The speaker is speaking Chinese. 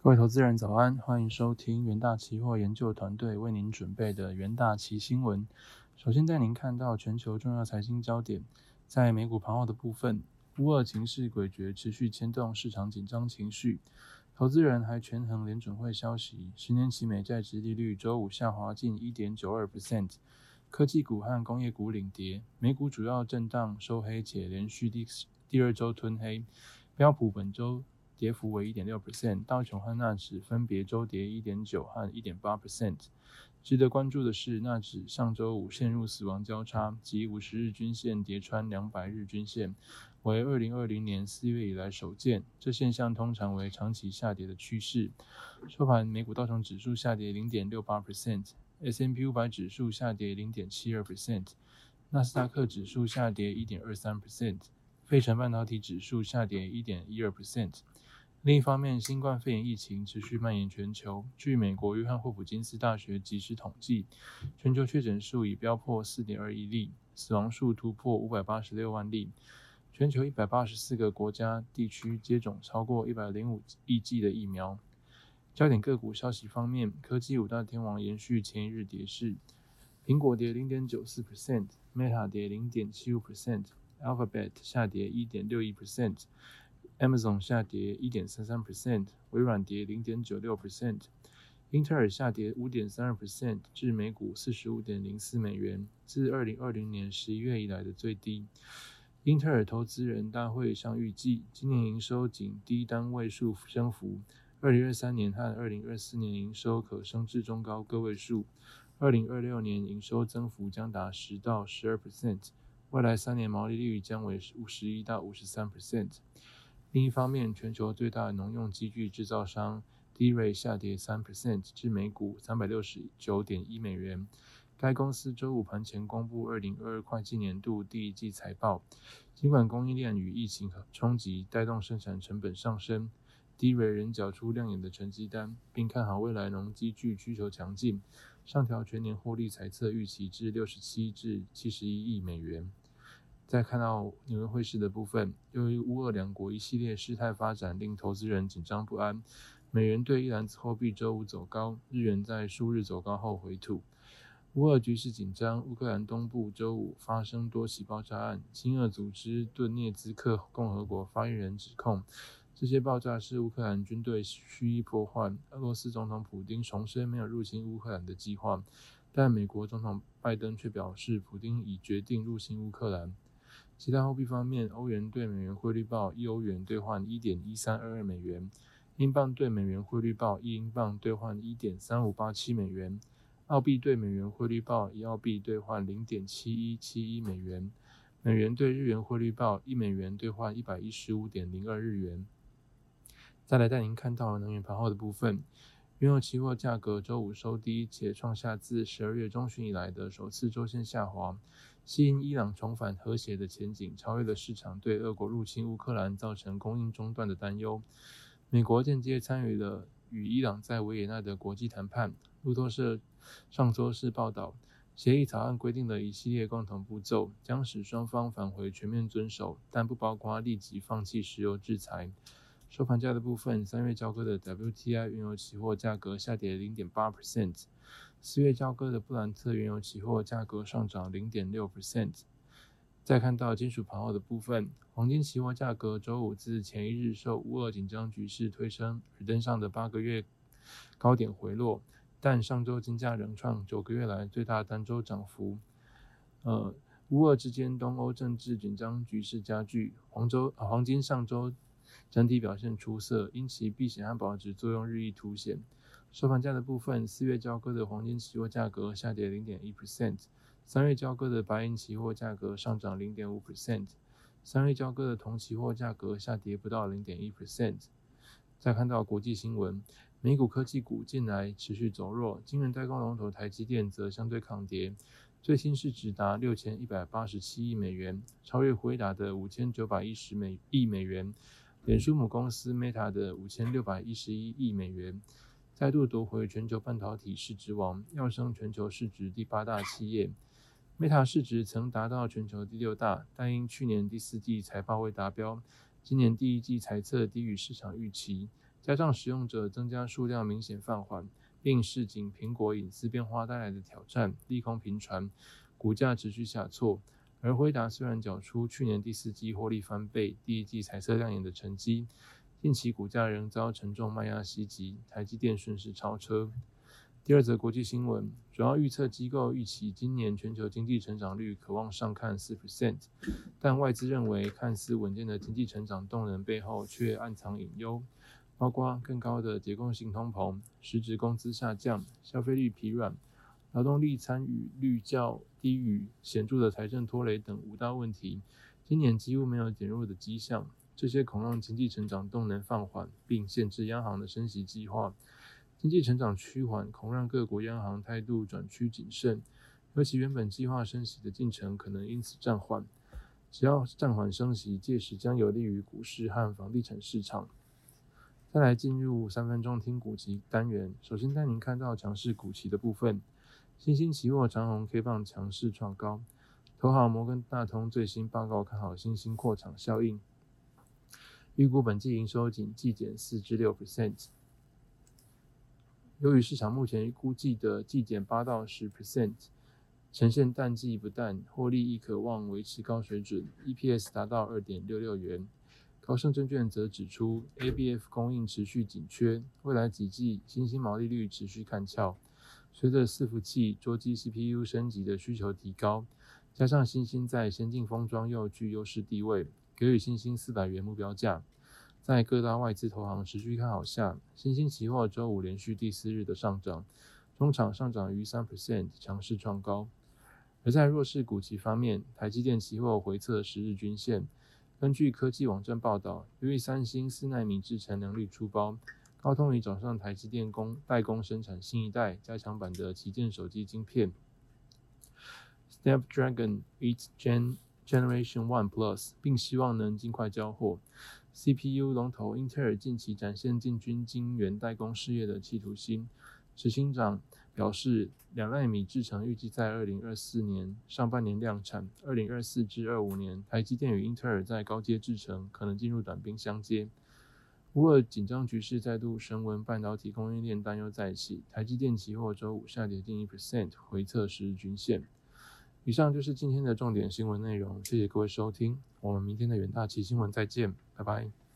各位投资人早安，欢迎收听元大期货研究团队为您准备的元大期新闻。首先带您看到全球重要财经焦点，在美股盘后的部分，乌俄情势诡谲，持续牵动市场紧张情绪。投资人还权衡联准会消息，十年期美债值利率周五下滑近一点九二 percent。科技股和工业股领跌，美股主要震荡收黑，且连续第第二周吞黑。标普本周。跌幅为一点六 percent，道琼和纳指分别周跌一点九和一点八 percent。值得关注的是，纳指上周五陷入死亡交叉，即五十日均线跌穿两百日均线，为二零二零年四月以来首见。这现象通常为长期下跌的趋势。收盘，美股道琼指数下跌零点六八 percent，S M P 五百指数下跌零点七二 percent，纳斯达克指数下跌一点二三 percent，费城半导体指数下跌一点一二 percent。另一方面，新冠肺炎疫情持续蔓延全球。据美国约翰霍普金斯大学即时统计，全球确诊数已飙破4.2亿例，死亡数突破586万例。全球184个国家地区接种超过105亿剂的疫苗。焦点个股消息方面，科技五大天王延续前一日跌势，苹果跌 0.94%，Meta 跌零点七五 percent Alphabet 下跌一点六一 percent，Amazon 下跌一点三三 percent，微软跌零点九六 percent，英特尔下跌五点三二 percent，至每股四十五点零四美元，自二零二零年十一月以来的最低。英特尔投资人大会上预计，今年营收仅低单位数升幅，二零二三年和二零二四年营收可升至中高个位数，二零二六年营收增幅将达十到十二 percent，未来三年毛利率将为五十一到五十三 percent。另一方面，全球最大农用机具制造商 D 瑞下跌三 percent 至每股三百六十九点一美元。该公司周五盘前公布二零二二会计年度第一季财报。尽管供应链与疫情冲击带动生产成本上升，D 瑞仍缴出亮眼的成绩单，并看好未来农机具需求强劲，上调全年获利财测预期至六十七至七十一亿美元。再看到纽约汇市的部分，由于乌俄两国一系列事态发展，令投资人紧张不安。美元对一篮子货币周五走高，日元在数日走高后回吐。乌俄局势紧张，乌克兰东部周五发生多起爆炸案。亲俄组织顿涅茨克共和国发言人指控，这些爆炸是乌克兰军队蓄意破坏。俄罗斯总统普京重申没有入侵乌克兰的计划，但美国总统拜登却表示，普京已决定入侵乌克兰。其他货币方面，欧元对美元汇率报一欧元兑换一点一三二二美元，英镑对美元汇率报一英镑兑换一点三五八七美元，澳币对美元汇率报一澳币兑换零点七一七一美元，美元对日元汇率报一美元兑换一百一十五点零二日元。再来带您看到能源盘后的部分，原油期货价格周五收低，且创下自十二月中旬以来的首次周线下滑。因伊朗重返和谐的前景，超越了市场对俄国入侵乌克兰造成供应中断的担忧。美国间接参与了与伊朗在维也纳的国际谈判。路透社上周四报道，协议草案规定了一系列共同步骤，将使双方返回全面遵守，但不包括立即放弃石油制裁。收盘价的部分，三月交割的 WTI 原油期货价格下跌零点八 percent。四月交割的布兰特原油期货价格上涨零点六 percent。再看到金属盘后的部分，黄金期货价格周五自前一日受乌俄紧张局势推升而登上的八个月高点回落，但上周金价仍创九个月来最大单周涨幅。呃，乌俄之间东欧政治紧张局势加剧，黄周黄金上周整体表现出色，因其避险和保值作用日益凸显。收盘价的部分，四月交割的黄金期货价格下跌零点一 percent，三月交割的白银期货价格上涨零点五 percent，三月交割的铜期货价格下跌不到零点一 percent。再看到国际新闻，美股科技股近来持续走弱，晶圆代工龙头台积电则相对抗跌，最新市值达六千一百八十七亿美元，超越辉达的五千九百一十美亿美元，脸书母公司 Meta 的五千六百一十一亿美元。再度夺回全球半导体市值王，跃升全球市值第八大企业。Meta 市值曾达到全球第六大，但因去年第四季财报未达标，今年第一季财测低于市场预期，加上使用者增加数量明显放缓，并市井苹果隐私变化带来的挑战，利空频传，股价持续下挫。而辉达虽然缴出去年第四季获利翻倍、第一季彩色亮眼的成绩，近期股价仍遭沉重卖压袭击，台积电顺势超车。第二则国际新闻，主要预测机构预期今年全球经济成长率可望上看四 percent，但外资认为看似稳健的经济成长动能背后却暗藏隐忧，包括更高的结构性通膨、实质工资下降、消费率疲软、劳动力参与率较低于显著的财政拖累等五大问题，今年几乎没有减弱的迹象，这些恐让经济成长动能放缓，并限制央行的升息计划。经济成长趋缓，恐让各国央行态度转趋谨慎，尤其原本计划升息的进程可能因此暂缓。只要暂缓升息，届时将有利于股市和房地产市场。再来进入三分钟听股期单元，首先带您看到强势股期的部分。新兴期货长虹 K 棒强势创高，投行摩根大通最新报告看好新兴扩厂效应，预估本季营收仅季减四至六 percent。由于市场目前估计的季减八到十 percent，呈现淡季不淡，获利亦可望维持高水准，EPS 达到二点六六元。高盛证券则指出，ABF 供应持续紧缺，未来几季新兴毛利率持续看俏。随着伺服器、桌机 CPU 升级的需求提高，加上新兴在先进封装又具优势地位，给予新兴四百元目标价。在各大外资投行持续看好下，新兴期货周五连续第四日的上涨，中场上涨逾三 percent，强势创高。而在弱势股期方面，台积电期货回测十日均线。根据科技网站报道，由于三星四纳米制程能力出包，高通已找上台积电工代工生产新一代加强版的旗舰手机晶片 Snapdragon 8 Gen Generation One Plus，并希望能尽快交货。CPU 龙头英特尔近期展现进军晶圆代工事业的企图心。执行长表示，两纳米制程预计在二零二四年上半年量产，二零二四至二五年，台积电与英特尔在高阶制程可能进入短兵相接。乌尔紧张局势再度升温，半导体供应链担忧再起，台积电期货周五下跌近一 percent，回测十日均线。以上就是今天的重点新闻内容，谢谢各位收听，我们明天的远大奇新闻再见，拜拜。